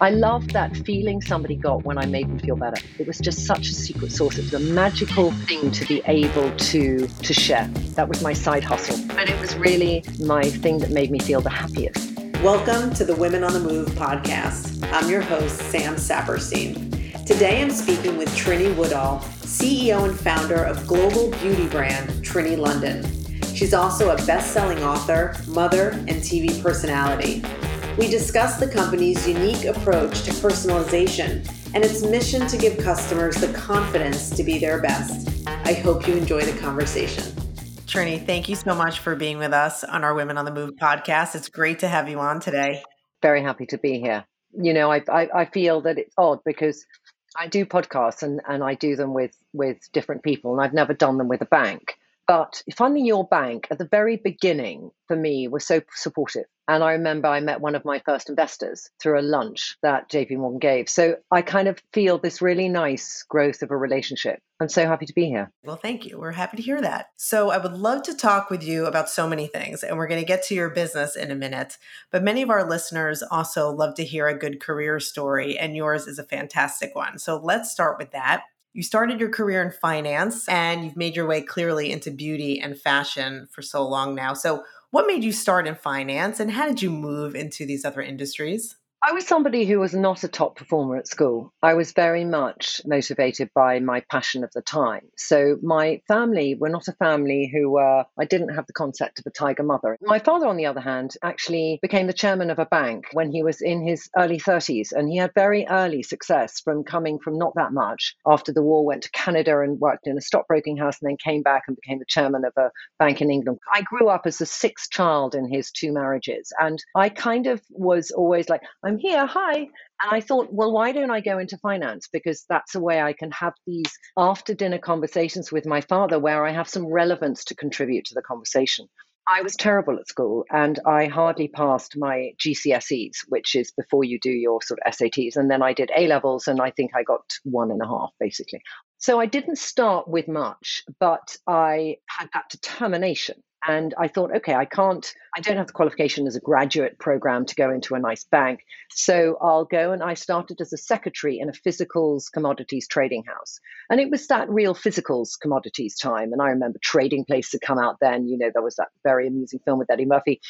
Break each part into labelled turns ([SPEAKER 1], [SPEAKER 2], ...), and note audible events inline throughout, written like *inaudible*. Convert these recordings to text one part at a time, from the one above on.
[SPEAKER 1] I love that feeling somebody got when I made them feel better. It was just such a secret sauce. It was a magical thing to be able to to share. That was my side hustle. But it was really my thing that made me feel the happiest.
[SPEAKER 2] Welcome to the Women on the Move podcast. I'm your host, Sam Saperstein. Today I'm speaking with Trinny Woodall, CEO and founder of global beauty brand Trinny London. She's also a best selling author, mother, and TV personality. We discuss the company's unique approach to personalization and its mission to give customers the confidence to be their best. I hope you enjoy the conversation. Trinny, thank you so much for being with us on our Women on the Move podcast. It's great to have you on today.
[SPEAKER 1] Very happy to be here. You know, I, I, I feel that it's odd because I do podcasts and, and I do them with, with different people, and I've never done them with a bank. But funding your bank at the very beginning for me was so supportive. And I remember I met one of my first investors through a lunch that JP Morgan gave. So I kind of feel this really nice growth of a relationship. I'm so happy to be here.
[SPEAKER 2] Well, thank you. We're happy to hear that. So I would love to talk with you about so many things, and we're going to get to your business in a minute. But many of our listeners also love to hear a good career story, and yours is a fantastic one. So let's start with that. You started your career in finance and you've made your way clearly into beauty and fashion for so long now. So, what made you start in finance and how did you move into these other industries?
[SPEAKER 1] I was somebody who was not a top performer at school. I was very much motivated by my passion of the time. So my family were not a family who were, I didn't have the concept of a tiger mother. My father, on the other hand, actually became the chairman of a bank when he was in his early 30s. And he had very early success from coming from not that much. After the war, went to Canada and worked in a stockbroking house and then came back and became the chairman of a bank in England. I grew up as the sixth child in his two marriages. And I kind of was always like, I'm I'm here, hi. And I thought, well, why don't I go into finance? Because that's a way I can have these after dinner conversations with my father where I have some relevance to contribute to the conversation. I was terrible at school and I hardly passed my GCSEs, which is before you do your sort of SATs. And then I did A levels and I think I got one and a half basically. So I didn't start with much, but I had that determination and I thought, okay, I can't, I don't have the qualification as a graduate program to go into a nice bank. So I'll go. And I started as a secretary in a physicals commodities trading house. And it was that real physicals commodities time. And I remember Trading Place had come out then. You know, there was that very amusing film with Eddie Murphy.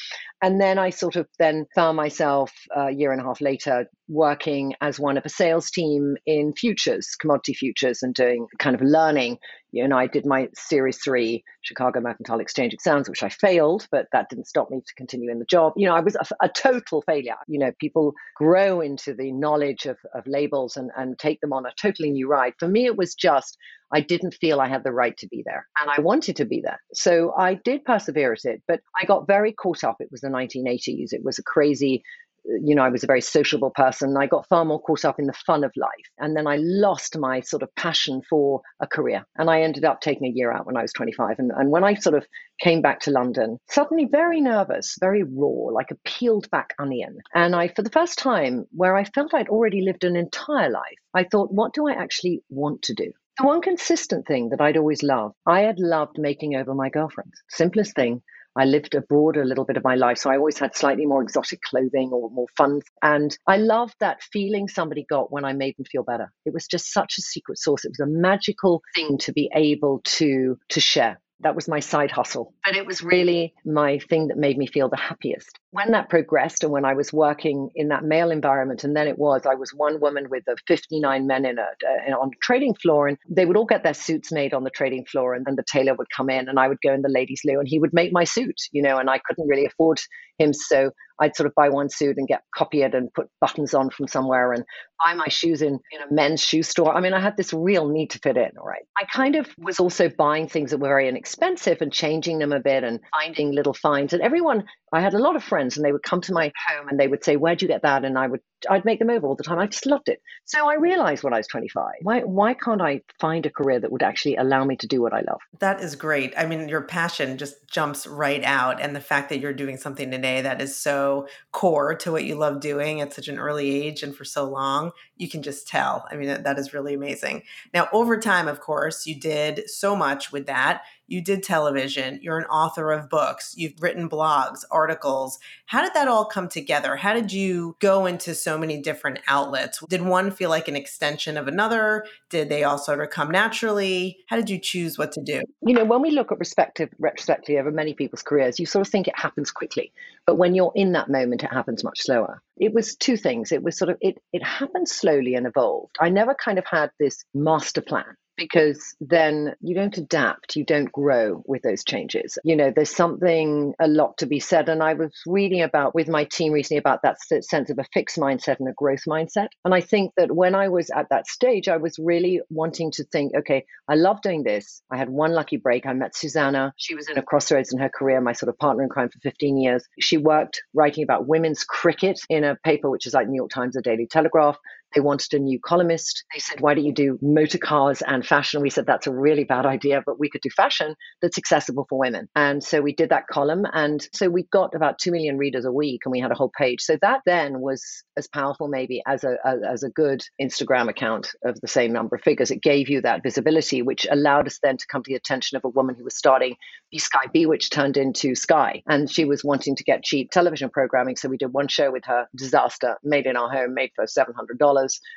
[SPEAKER 1] And then I sort of then found myself uh, a year and a half later working as one of a sales team in futures, commodity futures, and doing kind of learning you know, I did my Series 3 Chicago Mercantile Exchange exams, which I failed, but that didn't stop me to continue in the job. You know, I was a, a total failure. You know, people grow into the knowledge of, of labels and, and take them on a totally new ride. For me, it was just, I didn't feel I had the right to be there and I wanted to be there. So I did persevere at it, but I got very caught up. It was the 1980s. It was a crazy you know, I was a very sociable person. I got far more caught up in the fun of life. And then I lost my sort of passion for a career. And I ended up taking a year out when I was 25. And, and when I sort of came back to London, suddenly very nervous, very raw, like a peeled back onion. And I, for the first time, where I felt I'd already lived an entire life, I thought, what do I actually want to do? The one consistent thing that I'd always loved, I had loved making over my girlfriends. Simplest thing. I lived abroad a little bit of my life, so I always had slightly more exotic clothing or more fun. And I loved that feeling somebody got when I made them feel better. It was just such a secret source. It was a magical thing to be able to to share. That was my side hustle. But it was really my thing that made me feel the happiest. When that progressed and when I was working in that male environment, and then it was, I was one woman with 59 men in a, uh, on a trading floor, and they would all get their suits made on the trading floor, and then the tailor would come in, and I would go in the ladies' loo, and he would make my suit, you know, and I couldn't really afford him. So I'd sort of buy one suit and get copy it and put buttons on from somewhere and buy my shoes in, in a men's shoe store. I mean, I had this real need to fit in, right? I kind of was also buying things that were very inexpensive and changing them a bit and finding little finds. And everyone, I had a lot of friends and they would come to my home and they would say, Where'd you get that? And I would I'd make them over all the time. I just loved it. So I realized when I was 25, why why can't I find a career that would actually allow me to do what I love?
[SPEAKER 2] That is great. I mean, your passion just jumps right out and the fact that you're doing something today that is so core to what you love doing at such an early age and for so long, you can just tell. I mean, that is really amazing. Now, over time, of course, you did so much with that. You did television, you're an author of books, you've written blogs, articles. How did that all come together? How did you go into so many different outlets? Did one feel like an extension of another? Did they all sort of come naturally? How did you choose what to do?
[SPEAKER 1] You know, when we look at perspective retrospectively over many people's careers, you sort of think it happens quickly. But when you're in that moment, it happens much slower. It was two things. It was sort of it it happened slowly and evolved. I never kind of had this master plan because then you don't adapt, you don't grow with those changes. You know, there's something a lot to be said. And I was reading about with my team recently about that sense of a fixed mindset and a growth mindset. And I think that when I was at that stage, I was really wanting to think, okay, I love doing this. I had one lucky break. I met Susannah. She was in a crossroads in her career, my sort of partner in crime for 15 years. She worked writing about women's cricket in a paper which is like New York Times or Daily Telegraph. They wanted a new columnist. They said, Why don't you do motor cars and fashion? We said, That's a really bad idea, but we could do fashion that's accessible for women. And so we did that column. And so we got about 2 million readers a week and we had a whole page. So that then was as powerful, maybe, as a, as a good Instagram account of the same number of figures. It gave you that visibility, which allowed us then to come to the attention of a woman who was starting Sky B, which turned into Sky. And she was wanting to get cheap television programming. So we did one show with her, Disaster, made in our home, made for $700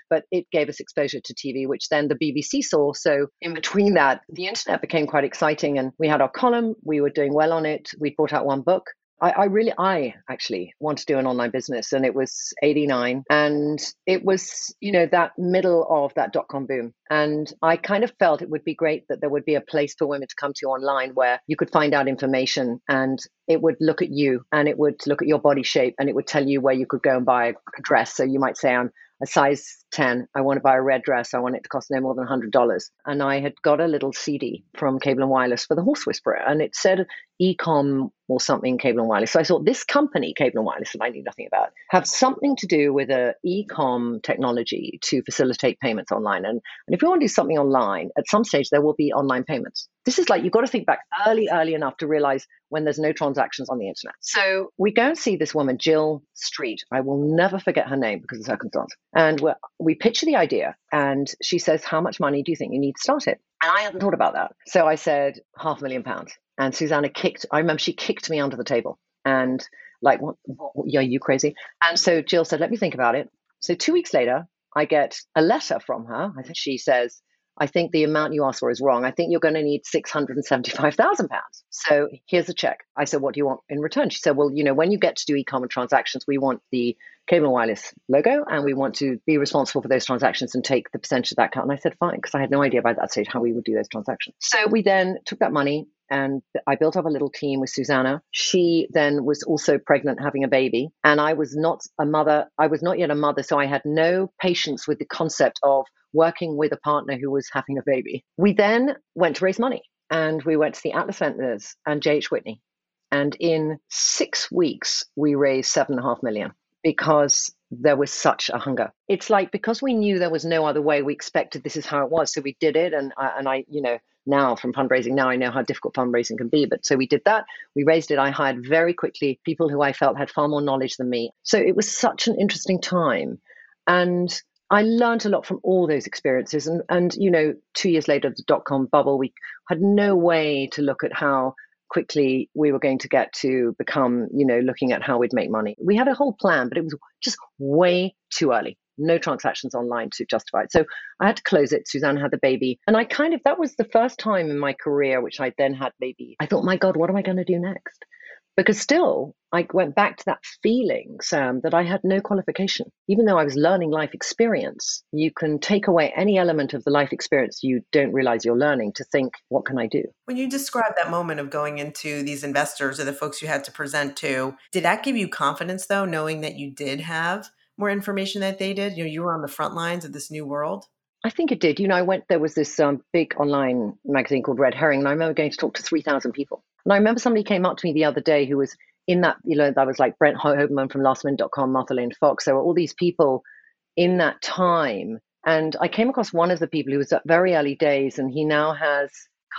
[SPEAKER 1] but it gave us exposure to TV, which then the BBC saw. So in between that, the internet became quite exciting, and we had our column. We were doing well on it. We brought out one book. I, I, really, I actually want to do an online business, and it was 89, and it was, you know, that middle of that dot com boom. And I kind of felt it would be great that there would be a place for women to come to online where you could find out information and it would look at you and it would look at your body shape and it would tell you where you could go and buy a dress. So you might say, I'm a size 10. I want to buy a red dress. I want it to cost no more than $100. And I had got a little CD from Cable and Wireless for the Horse Whisperer, and it said ecom or something cable and wireless. So I thought this company, Cable and Wireless, that I knew nothing about, have something to do with a ecom technology to facilitate payments online. And, and if you want to do something online, at some stage there will be online payments. This is like you've got to think back early, early enough to realize when there's no transactions on the internet. So we go and see this woman, Jill Street. I will never forget her name because of circumstance. And we pitch the idea, and she says, How much money do you think you need to start it? And I hadn't thought about that. So I said, half a million pounds. And Susannah kicked, I remember she kicked me under the table and like, what, what, are you crazy? And so Jill said, let me think about it. So two weeks later, I get a letter from her. I think she says, I think the amount you asked for is wrong. I think you're going to need £675,000. So here's a check. I said, What do you want in return? She said, Well, you know, when you get to do e commerce transactions, we want the cable and wireless logo and we want to be responsible for those transactions and take the percentage of that cut. And I said, Fine, because I had no idea by that stage how we would do those transactions. So we then took that money, and I built up a little team with Susannah. She then was also pregnant, having a baby, and I was not a mother. I was not yet a mother, so I had no patience with the concept of working with a partner who was having a baby. We then went to raise money, and we went to the Atlas Ventures and J.H. Whitney, and in six weeks we raised seven and a half million because there was such a hunger. It's like because we knew there was no other way, we expected this is how it was, so we did it. And I, and I, you know, now from fundraising, now I know how difficult fundraising can be. But so we did that. We raised it. I hired very quickly people who I felt had far more knowledge than me. So it was such an interesting time. And I learned a lot from all those experiences. And, and you know, two years later, the dot com bubble, we had no way to look at how quickly we were going to get to become, you know, looking at how we'd make money. We had a whole plan, but it was just way too early no transactions online to justify it. So I had to close it. Suzanne had the baby. And I kind of, that was the first time in my career, which I then had maybe, I thought, my God, what am I going to do next? Because still, I went back to that feeling, Sam, that I had no qualification. Even though I was learning life experience, you can take away any element of the life experience you don't realize you're learning to think, what can I do?
[SPEAKER 2] When you describe that moment of going into these investors or the folks you had to present to, did that give you confidence, though, knowing that you did have more information that they did? You know, you were on the front lines of this new world.
[SPEAKER 1] I think it did. You know, I went, there was this um, big online magazine called Red Herring, and I remember going to talk to 3,000 people. And I remember somebody came up to me the other day who was in that, you know, that was like Brent Hoberman from lastminute.com, Martha Lane Fox. There were all these people in that time. And I came across one of the people who was at very early days, and he now has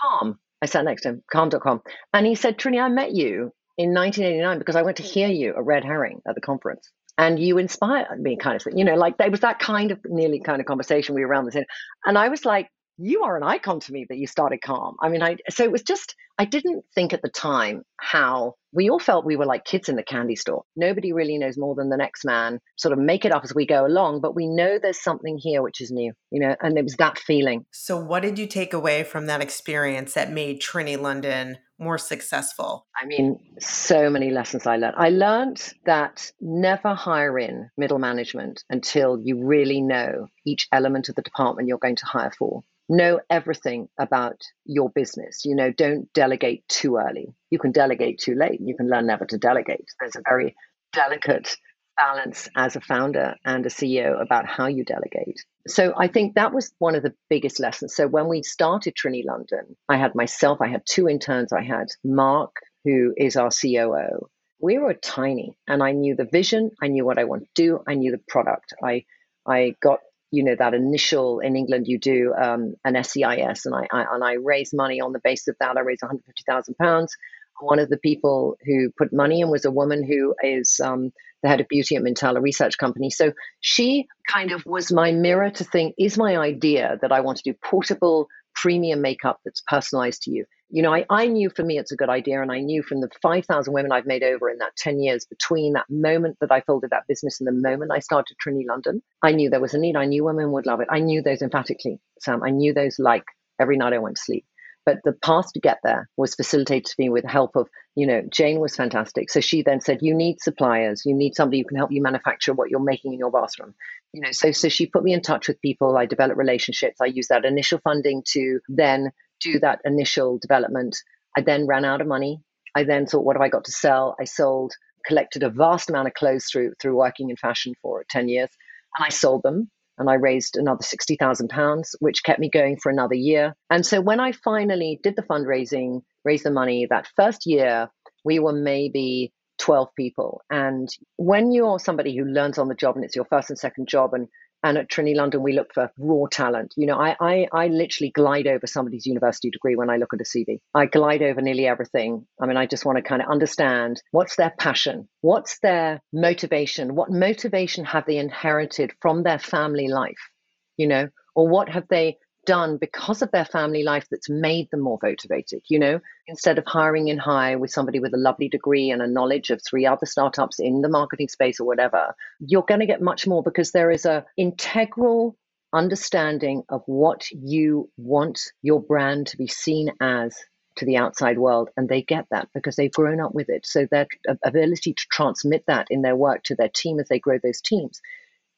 [SPEAKER 1] Calm. I sat next to him, calm.com. And he said, Trinny, I met you in 1989 because I went to hear you at Red Herring at the conference and you inspired me kind of thing you know like there was that kind of nearly kind of conversation we were around the same and i was like you are an icon to me that you started calm. I mean, I so it was just I didn't think at the time how we all felt we were like kids in the candy store. Nobody really knows more than the next man. Sort of make it up as we go along, but we know there's something here which is new, you know, and it was that feeling.
[SPEAKER 2] So what did you take away from that experience that made Trinny London more successful?
[SPEAKER 1] I mean, so many lessons I learned. I learned that never hire in middle management until you really know each element of the department you're going to hire for know everything about your business. You know, don't delegate too early. You can delegate too late. You can learn never to delegate. There's a very delicate balance as a founder and a CEO about how you delegate. So I think that was one of the biggest lessons. So when we started Trinny London, I had myself, I had two interns, I had Mark, who is our COO. We were tiny and I knew the vision, I knew what I want to do, I knew the product. I I got you know that initial in England you do um, an SEIS and I, I, and I raised money on the basis of that I raised 150,000 pounds. One of the people who put money in was a woman who is um, the head of beauty at Mintella Research Company. So she kind of was my mirror to think: is my idea that I want to do portable premium makeup that's personalized to you? You know, I, I knew for me it's a good idea. And I knew from the 5,000 women I've made over in that 10 years between that moment that I folded that business and the moment I started Trinny London, I knew there was a need. I knew women would love it. I knew those emphatically, Sam. I knew those like every night I went to sleep. But the path to get there was facilitated to me with the help of, you know, Jane was fantastic. So she then said, You need suppliers, you need somebody who can help you manufacture what you're making in your bathroom. You know, so so she put me in touch with people. I developed relationships. I used that initial funding to then do that initial development. I then ran out of money. I then thought, what have I got to sell? I sold, collected a vast amount of clothes through through working in fashion for 10 years, and I sold them. And I raised another sixty thousand pounds, which kept me going for another year. And so when I finally did the fundraising, raised the money, that first year we were maybe 12 people. And when you're somebody who learns on the job and it's your first and second job and and at Trinny London, we look for raw talent. You know, I, I, I literally glide over somebody's university degree when I look at a CV. I glide over nearly everything. I mean, I just want to kind of understand what's their passion, what's their motivation, what motivation have they inherited from their family life, you know, or what have they done because of their family life that's made them more motivated you know? Instead of hiring in high with somebody with a lovely degree and a knowledge of three other startups in the marketing space or whatever you're going to get much more because there is a integral understanding of what you want your brand to be seen as to the outside world and they get that because they've grown up with it. So their ability to transmit that in their work to their team as they grow those teams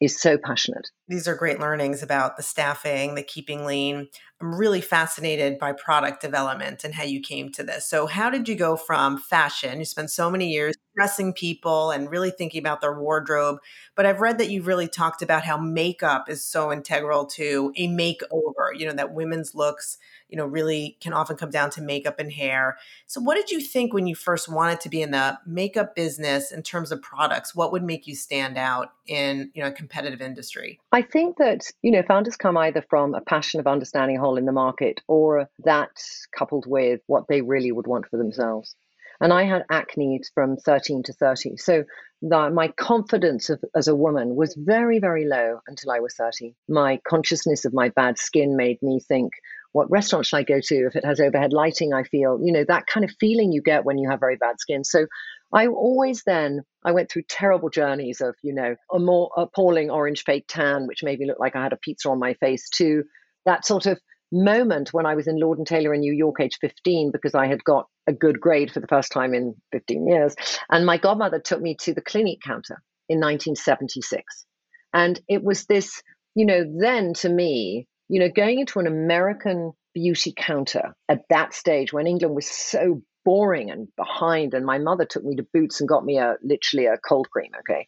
[SPEAKER 1] is so passionate.
[SPEAKER 2] These are great learnings about the staffing, the keeping lean. I'm really fascinated by product development and how you came to this. So, how did you go from fashion? You spent so many years dressing people and really thinking about their wardrobe. But I've read that you've really talked about how makeup is so integral to a makeover, you know, that women's looks you know, really can often come down to makeup and hair. So, what did you think when you first wanted to be in the makeup business in terms of products? What would make you stand out in, you know, a competitive industry?
[SPEAKER 1] I think that, you know, founders come either from a passion of understanding a hole in the market or that coupled with what they really would want for themselves. And I had acne from 13 to 30. So the, my confidence of, as a woman was very, very low until I was 30. My consciousness of my bad skin made me think, what restaurant should I go to? If it has overhead lighting, I feel, you know, that kind of feeling you get when you have very bad skin. So I always then, I went through terrible journeys of, you know, a more appalling orange fake tan, which made me look like I had a pizza on my face, to that sort of moment when I was in Lord and Taylor in New York, age 15, because I had got a good grade for the first time in 15 years. And my godmother took me to the Clinique counter in 1976. And it was this, you know, then to me, you know, going into an American beauty counter at that stage when England was so boring and behind, and my mother took me to Boots and got me a literally a cold cream. Okay.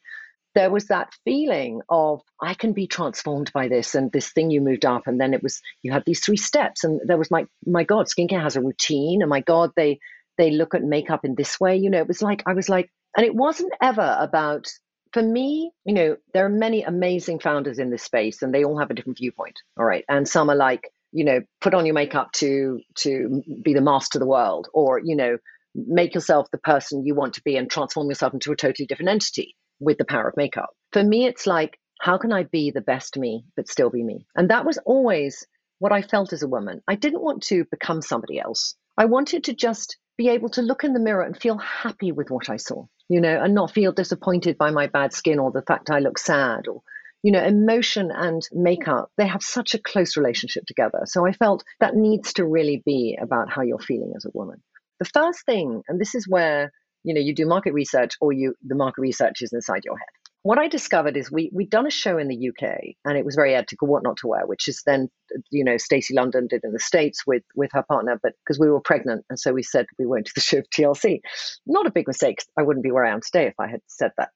[SPEAKER 1] There was that feeling of I can be transformed by this and this thing you moved up, and then it was you had these three steps, and there was my my God, skincare has a routine, and my God, they they look at makeup in this way. You know, it was like I was like, and it wasn't ever about for me, you know, there are many amazing founders in this space and they all have a different viewpoint. All right. And some are like, you know, put on your makeup to to be the master of the world, or, you know, make yourself the person you want to be and transform yourself into a totally different entity with the power of makeup. For me, it's like, how can I be the best me, but still be me? And that was always what I felt as a woman. I didn't want to become somebody else. I wanted to just be able to look in the mirror and feel happy with what I saw, you know, and not feel disappointed by my bad skin or the fact I look sad or you know, emotion and makeup, they have such a close relationship together. So I felt that needs to really be about how you're feeling as a woman. The first thing, and this is where, you know, you do market research or you the market research is inside your head. What I discovered is we we'd done a show in the UK and it was very ethical what not to wear, which is then you know Stacy London did in the States with with her partner, but because we were pregnant and so we said we won't do the show of TLC. Not a big mistake. I wouldn't be where I am today if I had said that.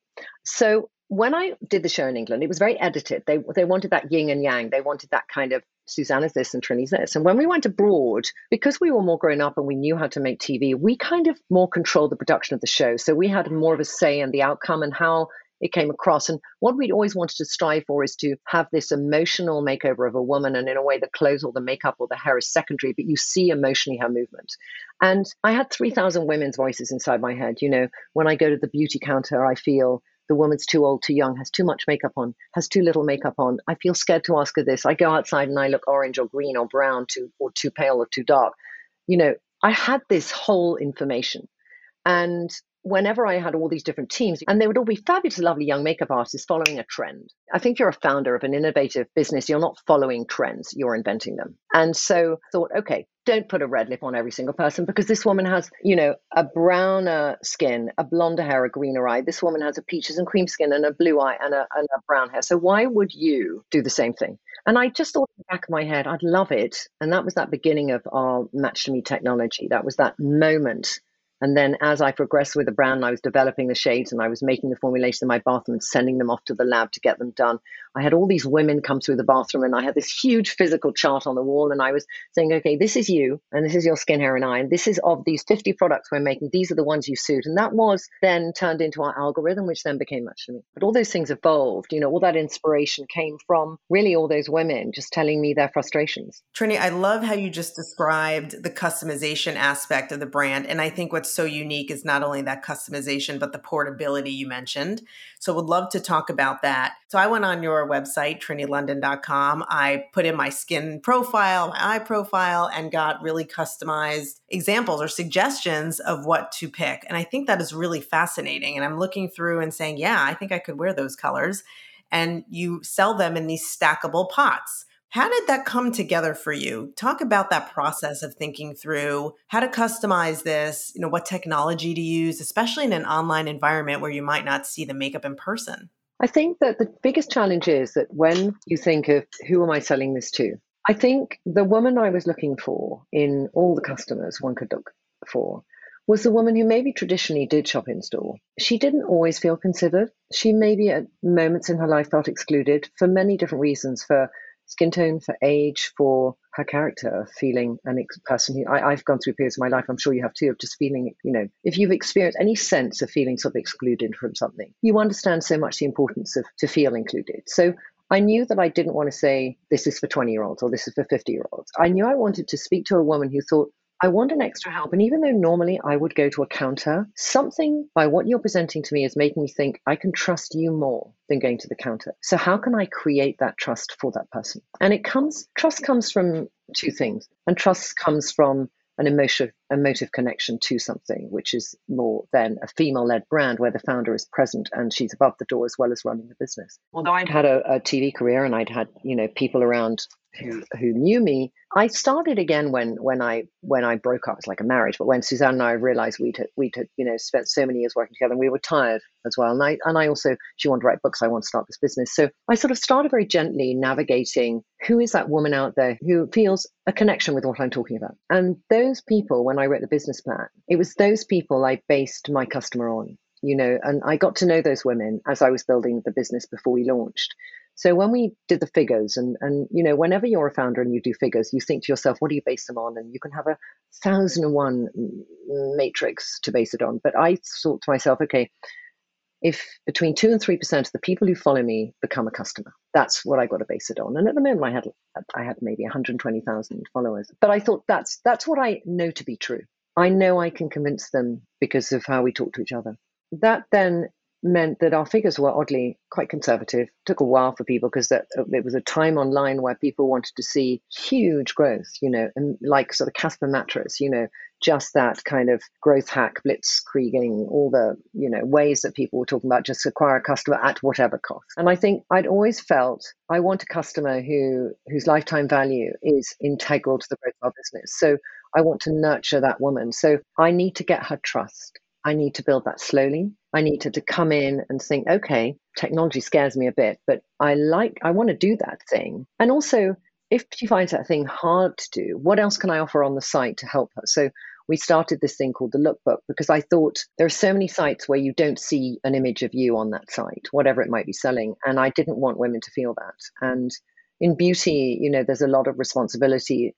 [SPEAKER 1] So when I did the show in England, it was very edited. They they wanted that yin and yang. They wanted that kind of Susannah's this and Trinny's this. And when we went abroad, because we were more grown up and we knew how to make TV, we kind of more controlled the production of the show. So we had more of a say in the outcome and how it came across. And what we'd always wanted to strive for is to have this emotional makeover of a woman. And in a way, the clothes or the makeup or the hair is secondary, but you see emotionally her movement. And I had 3,000 women's voices inside my head. You know, when I go to the beauty counter, I feel the woman's too old, too young, has too much makeup on, has too little makeup on. I feel scared to ask her this. I go outside and I look orange or green or brown too, or too pale or too dark. You know, I had this whole information. And whenever I had all these different teams, and they would all be fabulous, lovely young makeup artists following a trend. I think you're a founder of an innovative business. You're not following trends, you're inventing them. And so thought, okay, don't put a red lip on every single person because this woman has, you know, a browner skin, a blonder hair, a greener eye. This woman has a peaches and cream skin and a blue eye and a, and a brown hair. So why would you do the same thing? And I just thought in the back of my head, I'd love it. And that was that beginning of our Match2Me technology. That was that moment and then as I progressed with the brand, I was developing the shades and I was making the formulation in my bathroom and sending them off to the lab to get them done. I had all these women come through the bathroom and I had this huge physical chart on the wall and I was saying, okay, this is you and this is your skin, hair, and eye. And this is of these 50 products we're making. These are the ones you suit. And that was then turned into our algorithm, which then became Match2Me. But all those things evolved. You know, all that inspiration came from really all those women just telling me their frustrations.
[SPEAKER 2] Trinny, I love how you just described the customization aspect of the brand. And I think what's so unique is not only that customization, but the portability you mentioned. So would love to talk about that. So I went on your website, trinnylondon.com. I put in my skin profile, my eye profile, and got really customized examples or suggestions of what to pick. And I think that is really fascinating. And I'm looking through and saying, yeah, I think I could wear those colors. And you sell them in these stackable pots. How did that come together for you? Talk about that process of thinking through how to customize this, you know, what technology to use, especially in an online environment where you might not see the makeup in person.
[SPEAKER 1] I think that the biggest challenge is that when you think of who am I selling this to? I think the woman I was looking for in all the customers one could look for was the woman who maybe traditionally did shop in store. She didn't always feel considered. She maybe at moments in her life felt excluded for many different reasons for skin tone, for age, for her character, feeling an ex- person who I, have gone through periods of my life, I'm sure you have too, of just feeling, you know, if you've experienced any sense of feeling sort of excluded from something, you understand so much the importance of to feel included. So I knew that I didn't want to say this is for 20 year olds or this is for 50 year olds. I knew I wanted to speak to a woman who thought I want an extra help. And even though normally I would go to a counter, something by what you're presenting to me is making me think I can trust you more than going to the counter. So how can I create that trust for that person? And it comes, trust comes from two things. And trust comes from an emotive, emotive connection to something, which is more than a female led brand where the founder is present and she's above the door as well as running the business. Although I'd had a, a TV career and I'd had, you know, people around who who knew me. I started again when when I when I broke up. It's like a marriage, but when Suzanne and I realized we'd we'd you know spent so many years working together, and we were tired as well. And I and I also she wanted to write books. I want to start this business. So I sort of started very gently navigating who is that woman out there who feels a connection with what I'm talking about. And those people, when I wrote the business plan, it was those people I based my customer on you know, and I got to know those women as I was building the business before we launched. So when we did the figures, and and you know, whenever you're a founder and you do figures, you think to yourself, what do you base them on? And you can have a thousand and one matrix to base it on. But I thought to myself, okay, if between two and three percent of the people who follow me become a customer, that's what I got to base it on. And at the moment, I had I had maybe 120,000 followers. But I thought that's that's what I know to be true. I know I can convince them because of how we talk to each other. That then meant that our figures were oddly quite conservative. Took a while for people because uh, it was a time online where people wanted to see huge growth, you know, and like sort of Casper mattress, you know, just that kind of growth hack, blitzkrieging, all the, you know, ways that people were talking about just acquire a customer at whatever cost. And I think I'd always felt I want a customer who whose lifetime value is integral to the growth of our business. So I want to nurture that woman. So I need to get her trust. I need to build that slowly. I need her to come in and think, okay, technology scares me a bit, but I like, I want to do that thing. And also, if she finds that thing hard to do, what else can I offer on the site to help her? So we started this thing called the lookbook because I thought there are so many sites where you don't see an image of you on that site, whatever it might be selling. And I didn't want women to feel that. And in beauty, you know, there's a lot of responsibility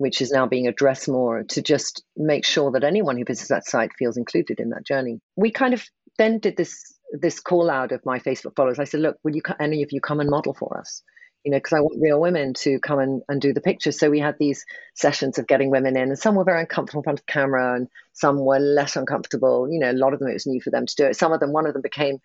[SPEAKER 1] which is now being addressed more to just make sure that anyone who visits that site feels included in that journey. We kind of then did this this call out of my Facebook followers. I said, look, would you any of you come and model for us? You know, because I want real women to come and, and do the pictures. So we had these sessions of getting women in, and some were very uncomfortable in front of camera, and some were less uncomfortable. You know, a lot of them it was new for them to do it. Some of them, one of them became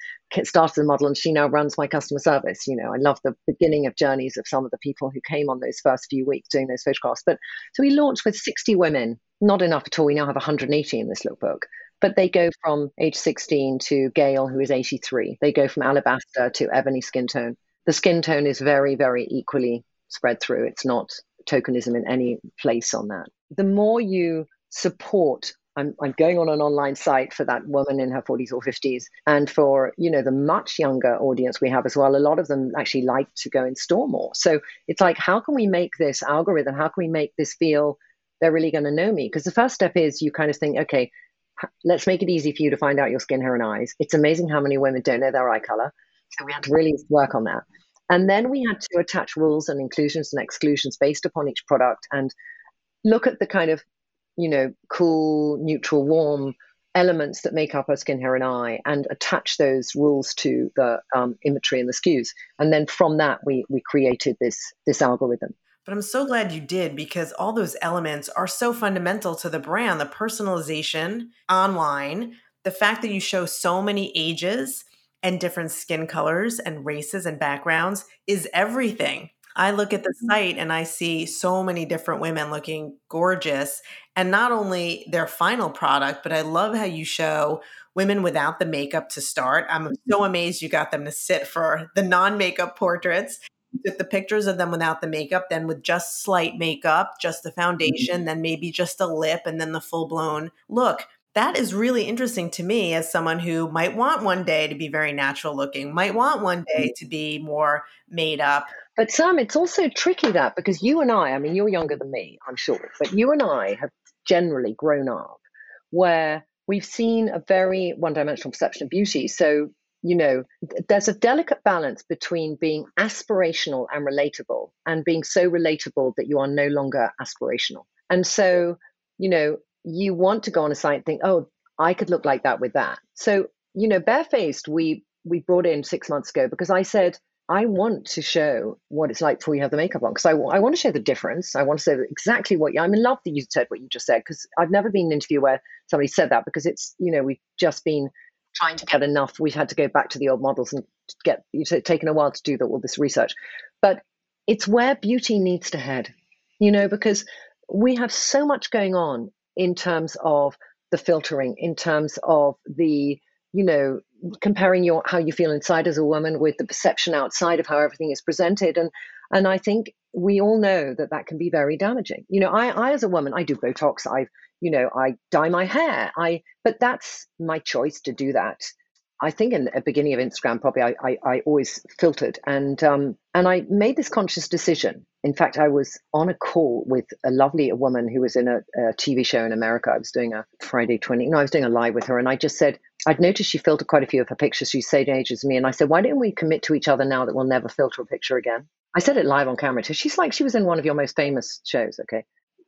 [SPEAKER 1] started the model, and she now runs my customer service. You know, I love the beginning of journeys of some of the people who came on those first few weeks doing those photographs. But so we launched with 60 women, not enough at all. We now have 180 in this lookbook but they go from age 16 to Gail, who is 83. They go from alabaster to ebony skin tone the skin tone is very, very equally spread through. It's not tokenism in any place on that. The more you support I'm, I'm going on an online site for that woman in her 40s or 50s and for you know the much younger audience we have as well a lot of them actually like to go in store more. So it's like how can we make this algorithm? How can we make this feel they're really going to know me? Because the first step is you kind of think okay let's make it easy for you to find out your skin hair and eyes. It's amazing how many women don't know their eye color so we had to really work on that. And then we had to attach rules and inclusions and exclusions based upon each product and look at the kind of, you know, cool, neutral, warm elements that make up our skin, hair, and eye and attach those rules to the um, imagery and the SKUs. And then from that, we, we created this, this algorithm.
[SPEAKER 2] But I'm so glad you did because all those elements are so fundamental to the brand the personalization online, the fact that you show so many ages and different skin colors and races and backgrounds is everything. I look at the mm-hmm. site and I see so many different women looking gorgeous. And not only their final product, but I love how you show women without the makeup to start. I'm mm-hmm. so amazed you got them to sit for the non makeup portraits. With the pictures of them without the makeup, then with just slight makeup, just the mm-hmm. foundation, then maybe just a lip, and then the full blown look that is really interesting to me as someone who might want one day to be very natural looking, might want one day mm. to be more made up.
[SPEAKER 1] But Sam, it's also tricky that because you and I, I mean, you're younger than me, I'm sure, but you and I have generally grown up where we've seen a very one dimensional perception of beauty. So, you know, there's a delicate balance between being aspirational and relatable and being so relatable that you are no longer aspirational. And so, you know, you want to go on a site and think, oh, I could look like that with that. So, you know, barefaced, we we brought in six months ago because I said I want to show what it's like before you have the makeup on because I, I want to show the difference. I want to say exactly what you, I'm in love that you said what you just said because I've never been in an interview where somebody said that because it's, you know, we've just been trying to get enough. We've had to go back to the old models and get, it's taken a while to do the, all this research. But it's where beauty needs to head, you know, because we have so much going on in terms of the filtering, in terms of the, you know, comparing your how you feel inside as a woman with the perception outside of how everything is presented. And and I think we all know that that can be very damaging. You know, I, I as a woman, I do Botox. I, you know, I dye my hair. I, but that's my choice to do that. I think in the beginning of Instagram, probably I, I, I always filtered and um, and I made this conscious decision. In fact, I was on a call with a lovely woman who was in a, a TV show in America. I was doing a Friday 20, no, I was doing a live with her, and I just said, I'd noticed she filtered quite a few of her pictures. She's same age as me, and I said, why don't we commit to each other now that we'll never filter a picture again? I said it live on camera to her. She's like she was in one of your most famous shows, okay?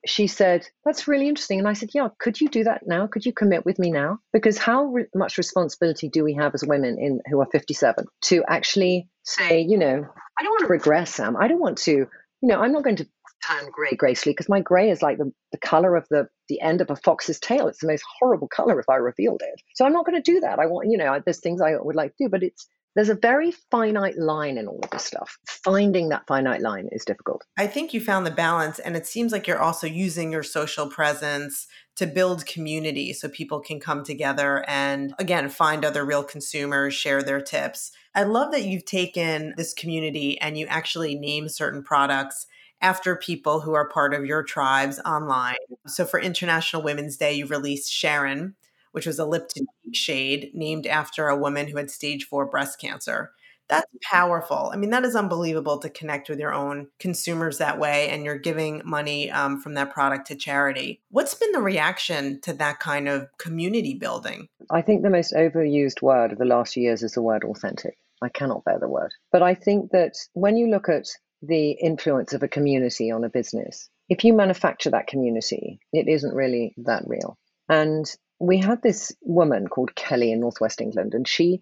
[SPEAKER 1] she said, That's really interesting. And I said, Yeah, could you do that now? Could you commit with me now? Because how re- much responsibility do we have as women in who are 57 to actually say, you know, I don't want to regress, Sam. I don't want to, you know, I'm not going to turn grey gracefully because my grey is like the, the color of the the end of a fox's tail. It's the most horrible color if I revealed it. So I'm not going to do that. I want, you know, there's things I would like to do, but it's there's a very finite line in all of this stuff. Finding that finite line is difficult.
[SPEAKER 2] I think you found the balance, and it seems like you're also using your social presence to build community so people can come together and, again, find other real consumers, share their tips. I love that you've taken this community and you actually name certain products after people who are part of your tribes online. So for International Women's Day, you released Sharon, which was a lip to cheek shade named after a woman who had stage four breast cancer. That's powerful. I mean, that is unbelievable to connect with your own consumers that way, and you're giving money um, from that product to charity. What's been the reaction to that kind of community building?
[SPEAKER 1] I think the most overused word of the last years is the word authentic. I cannot bear the word. But I think that when you look at the influence of a community on a business, if you manufacture that community, it isn't really that real. And we had this woman called Kelly in Northwest England, and she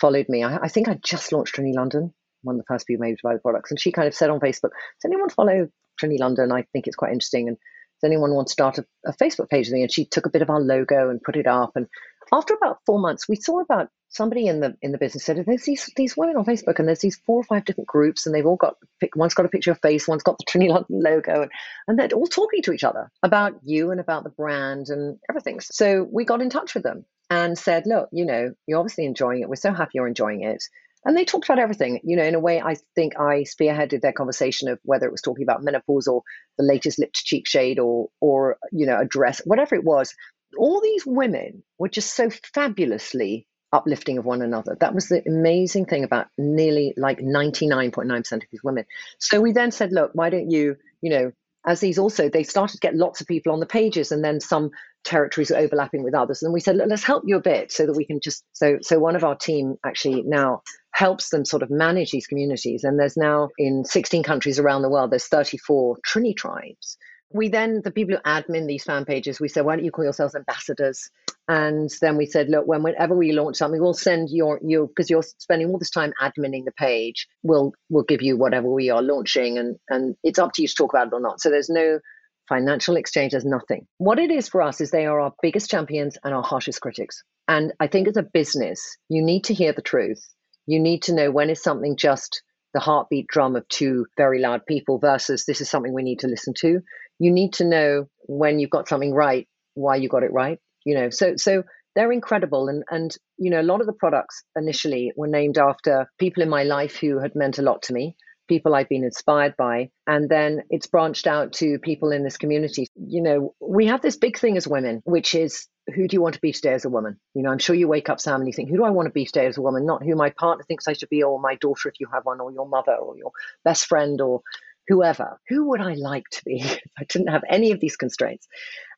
[SPEAKER 1] followed me. I, I think I just launched Trinny London, one of the first people made to buy the products, and she kind of said on Facebook, "Does anyone follow Trinny London? I think it's quite interesting." And does anyone want to start a, a Facebook page with me? And she took a bit of our logo and put it up. And after about four months, we saw about somebody in the in the business said there's these these women on Facebook and there's these four or five different groups and they've all got one's got a picture of face, one's got the Trinny London *laughs* logo, and, and they're all talking to each other about you and about the brand and everything. So we got in touch with them and said, look, you know, you're obviously enjoying it. We're so happy you're enjoying it. And they talked about everything, you know, in a way I think I spearheaded their conversation of whether it was talking about menopause or the latest lip to cheek shade or or you know, a dress, whatever it was. All these women were just so fabulously uplifting of one another. That was the amazing thing about nearly like 99.9% of these women. So we then said, look, why don't you, you know, as these also, they started to get lots of people on the pages and then some territories are overlapping with others. And we said, let's help you a bit so that we can just, so, so one of our team actually now helps them sort of manage these communities. And there's now in 16 countries around the world, there's 34 Trinny tribes we then the people who admin these fan pages we said why don't you call yourselves ambassadors and then we said look when whenever we launch something we'll send your you because you're spending all this time adminning the page we'll we'll give you whatever we are launching and and it's up to you to talk about it or not so there's no financial exchange as nothing. What it is for us is they are our biggest champions and our harshest critics. And i think as a business you need to hear the truth. You need to know when is something just the heartbeat drum of two very loud people versus this is something we need to listen to. You need to know when you've got something right why you got it right you know. So so they're incredible. And and you know a lot of the products initially were named after people in my life who had meant a lot to me people I've been inspired by. And then it's branched out to people in this community. You know, we have this big thing as women, which is who do you want to be today as a woman? You know, I'm sure you wake up, Sam, and you think, who do I want to be today as a woman? Not who my partner thinks I should be, or my daughter, if you have one, or your mother, or your best friend, or whoever, who would I like to be *laughs* if I didn't have any of these constraints?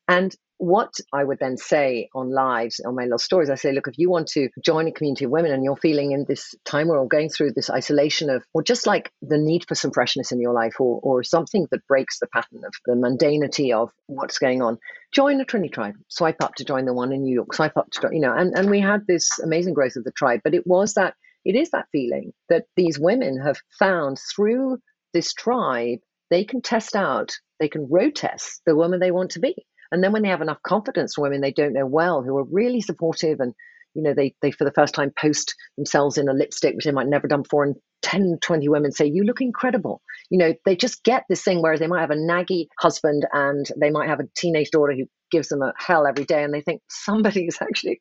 [SPEAKER 1] And what I would then say on lives, on my little stories, I say, look, if you want to join a community of women and you're feeling in this time we're all going through this isolation of, or just like the need for some freshness in your life or, or something that breaks the pattern of the mundanity of what's going on, join a Trinny tribe. Swipe up to join the one in New York, swipe up to, you know, and, and we had this amazing growth of the tribe. But it was that, it is that feeling that these women have found through this tribe, they can test out, they can road test the woman they want to be. And then when they have enough confidence from women they don't know well, who are really supportive and you know, they, they for the first time post themselves in a lipstick, which they might never done before, and 10, 20 women say, You look incredible. You know, they just get this thing whereas they might have a naggy husband and they might have a teenage daughter who gives them a hell every day and they think somebody is actually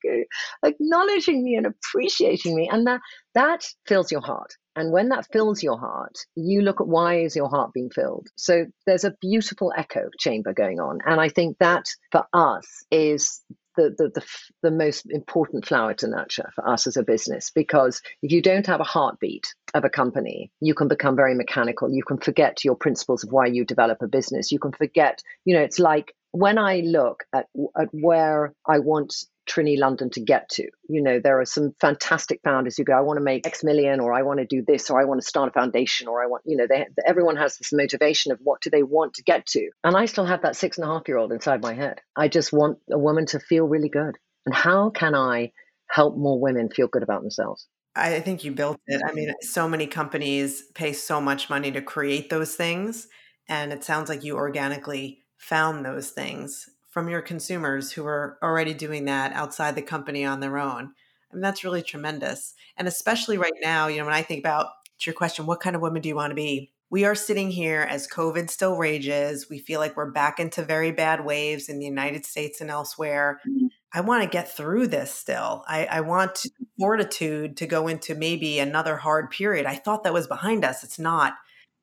[SPEAKER 1] acknowledging me and appreciating me and that that fills your heart and when that fills your heart you look at why is your heart being filled so there's a beautiful echo chamber going on and i think that for us is the, the, the, the, most important flower to nurture for us as a business because if you don't have a heartbeat of a company, you can become very mechanical. You can forget your principles of why you develop a business. You can forget, you know, it's like when I look at, at where I want Trinny London to get to. You know, there are some fantastic founders who go, I want to make X million, or I want to do this, or I want to start a foundation, or I want, you know, they, everyone has this motivation of what do they want to get to. And I still have that six and a half year old inside my head. I just want a woman to feel really good. And how can I help more women feel good about themselves?
[SPEAKER 2] I think you built it. I mean, so many companies pay so much money to create those things And it sounds like you organically found those things from your consumers who are already doing that outside the company on their own. I mean, that's really tremendous. And especially right now, you know, when I think about your question, what kind of woman do you want to be? We are sitting here as COVID still rages. We feel like we're back into very bad waves in the United States and elsewhere. Mm-hmm. I want to get through this still. I, I want fortitude to go into maybe another hard period. I thought that was behind us. It's not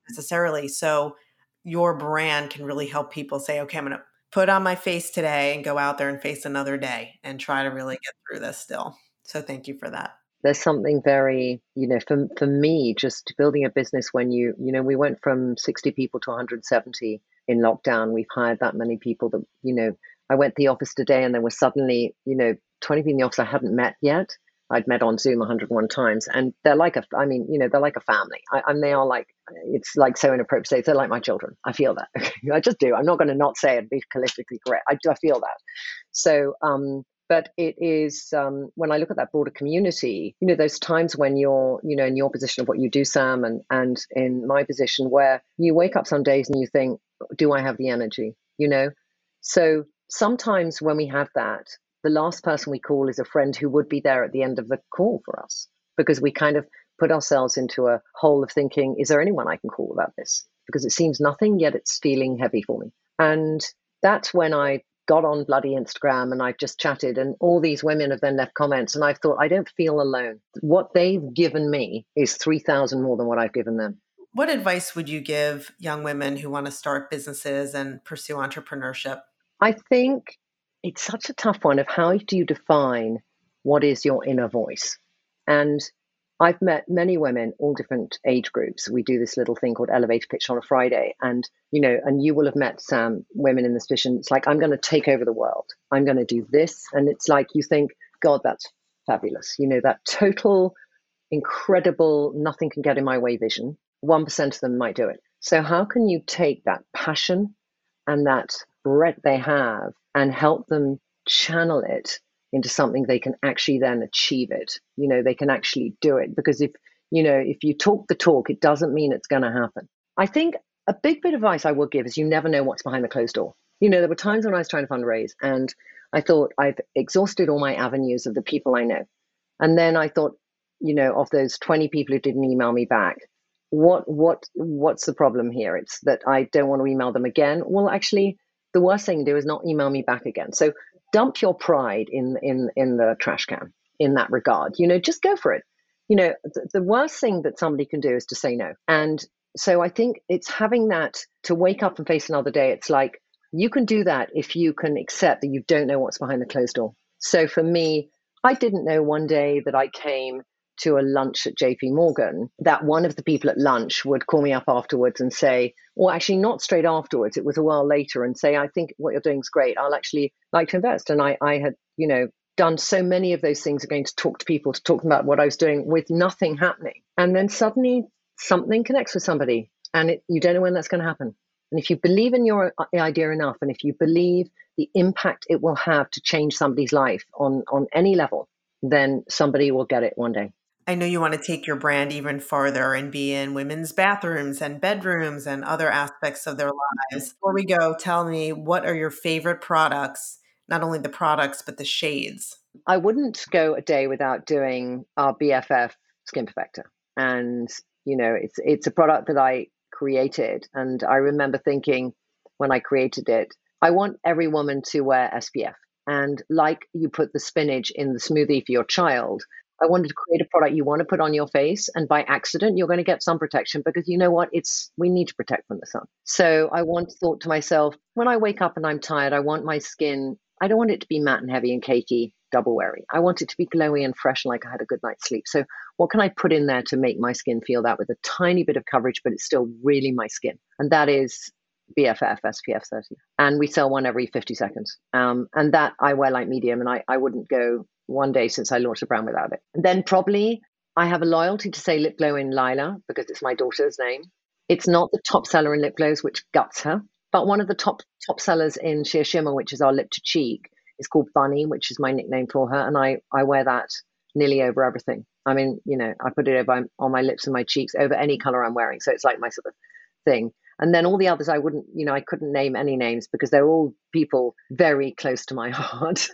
[SPEAKER 2] necessarily. So, your brand can really help people say, okay, I'm going to put on my face today and go out there and face another day and try to really get through this still. So, thank you for that
[SPEAKER 1] there's something very you know for, for me just building a business when you you know we went from 60 people to 170 in lockdown we've hired that many people that you know I went to the office today and there was suddenly, you know, 20 people in the office I hadn't met yet. I'd met on Zoom 101 times, and they're like a, I mean, you know, they're like a family. I, and they are like, it's like so inappropriate they're like my children. I feel that. *laughs* I just do. I'm not going to not say it be politically correct. I do. I feel that. So, um, but it is um, when I look at that broader community, you know, those times when you're, you know, in your position of what you do, Sam, and and in my position where you wake up some days and you think, do I have the energy? You know, so sometimes when we have that, the last person we call is a friend who would be there at the end of the call for us because we kind of put ourselves into a hole of thinking, is there anyone I can call about this? Because it seems nothing, yet it's feeling heavy for me. And that's when I got on bloody Instagram and I've just chatted, and all these women have then left comments, and I've thought, I don't feel alone. What they've given me is 3,000 more than what I've given them.
[SPEAKER 2] What advice would you give young women who want to start businesses and pursue entrepreneurship?
[SPEAKER 1] I think it's such a tough one of how do you define what is your inner voice? And I've met many women, all different age groups. We do this little thing called elevator pitch on a Friday. And, you know, and you will have met some women in this position. It's like, I'm going to take over the world. I'm going to do this. And it's like you think, God, that's fabulous. You know, that total, incredible, nothing can get in my way vision. 1% of them might do it. So, how can you take that passion and that breadth they have and help them channel it into something they can actually then achieve it. You know, they can actually do it because if, you know, if you talk the talk, it doesn't mean it's going to happen. I think a big bit of advice I will give is you never know what's behind the closed door. You know, there were times when I was trying to fundraise and I thought I've exhausted all my avenues of the people I know. And then I thought, you know, of those 20 people who didn't email me back, what what what's the problem here? It's that I don't want to email them again. Well, actually, the worst thing to do is not email me back again. So dump your pride in in in the trash can in that regard. You know, just go for it. You know, the, the worst thing that somebody can do is to say no. And so I think it's having that to wake up and face another day. It's like you can do that if you can accept that you don't know what's behind the closed door. So for me, I didn't know one day that I came to a lunch at JP Morgan that one of the people at lunch would call me up afterwards and say, or actually not straight afterwards, it was a while later and say, I think what you're doing is great. I'll actually like to invest. And I, I had, you know, done so many of those things going to talk to people, to talk about what I was doing with nothing happening. And then suddenly something connects with somebody and it, you don't know when that's going to happen. And if you believe in your uh, idea enough, and if you believe the impact it will have to change somebody's life on, on any level, then somebody will get it one day.
[SPEAKER 2] I know you want to take your brand even farther and be in women's bathrooms and bedrooms and other aspects of their lives. Before we go, tell me what are your favorite products? Not only the products, but the shades.
[SPEAKER 1] I wouldn't go a day without doing our BFF Skin Perfector. And, you know, it's it's a product that I created. And I remember thinking when I created it, I want every woman to wear SPF. And like you put the spinach in the smoothie for your child, I wanted to create a product you want to put on your face, and by accident, you're going to get sun protection because you know what? It's we need to protect from the sun. So I once thought to myself, when I wake up and I'm tired, I want my skin. I don't want it to be matte and heavy and cakey, double weary. I want it to be glowy and fresh, like I had a good night's sleep. So what can I put in there to make my skin feel that with a tiny bit of coverage, but it's still really my skin? And that is BFF SPF 30. And we sell one every 50 seconds. Um, and that I wear like medium, and I, I wouldn't go one day since I launched a brand without it. then probably I have a loyalty to say lip glow in Lyla because it's my daughter's name. It's not the top seller in lip glows, which guts her, but one of the top top sellers in Sheer Shimmer, which is our lip to cheek, is called Bunny, which is my nickname for her, and I I wear that nearly over everything. I mean, you know, I put it over on my lips and my cheeks over any color I'm wearing, so it's like my sort of thing. And then all the others, I wouldn't, you know, I couldn't name any names because they're all people very close to my *laughs* heart.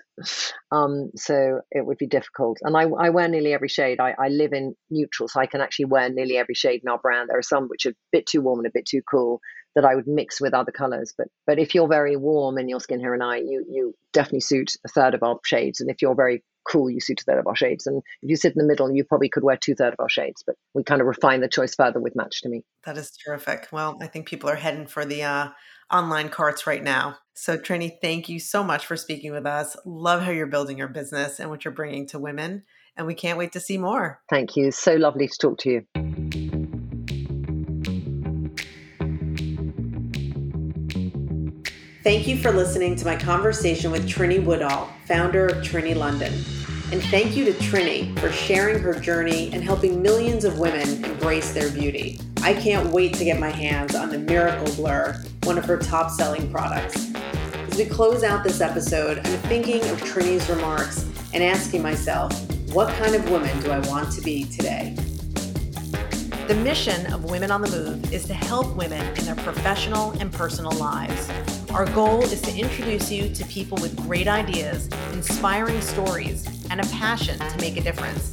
[SPEAKER 1] um, so it would be difficult. And I, I wear nearly every shade. I, I live in neutral, so I can actually wear nearly every shade in our brand. There are some which are a bit too warm and a bit too cool that I would mix with other colors. But but if you're very warm in your skin, hair, and eye, you you definitely suit a third of our shades. And if you're very cool, you suit a third of our shades. And if you sit in the middle, you probably could wear two thirds of our shades. But we kind of refine the choice further with Match2Me.
[SPEAKER 2] That is terrific. Well, I think people are heading for the uh, online carts right now. So Trinny, thank you so much for speaking with us. Love how you're building your business and what you're bringing to women. And we can't wait to see more.
[SPEAKER 1] Thank you. So lovely to talk to you.
[SPEAKER 2] Thank you for listening to my conversation with Trinny Woodall, founder of Trinny London. And thank you to Trinny for sharing her journey and helping millions of women embrace their beauty. I can't wait to get my hands on the Miracle Blur, one of her top selling products. As we close out this episode, I'm thinking of Trinny's remarks and asking myself, what kind of woman do I want to be today? The mission of Women on the Move is to help women in their professional and personal lives. Our goal is to introduce you to people with great ideas, inspiring stories, and a passion to make a difference.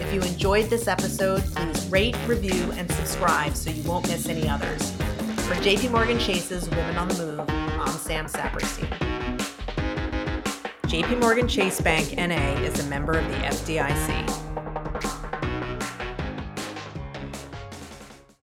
[SPEAKER 2] If you enjoyed this episode, please rate, review, and subscribe so you won't miss any others. For JP Morgan Chase's Women on the Move, I'm Sam Saperstein. JP Morgan Chase Bank NA is a member of the FDIC.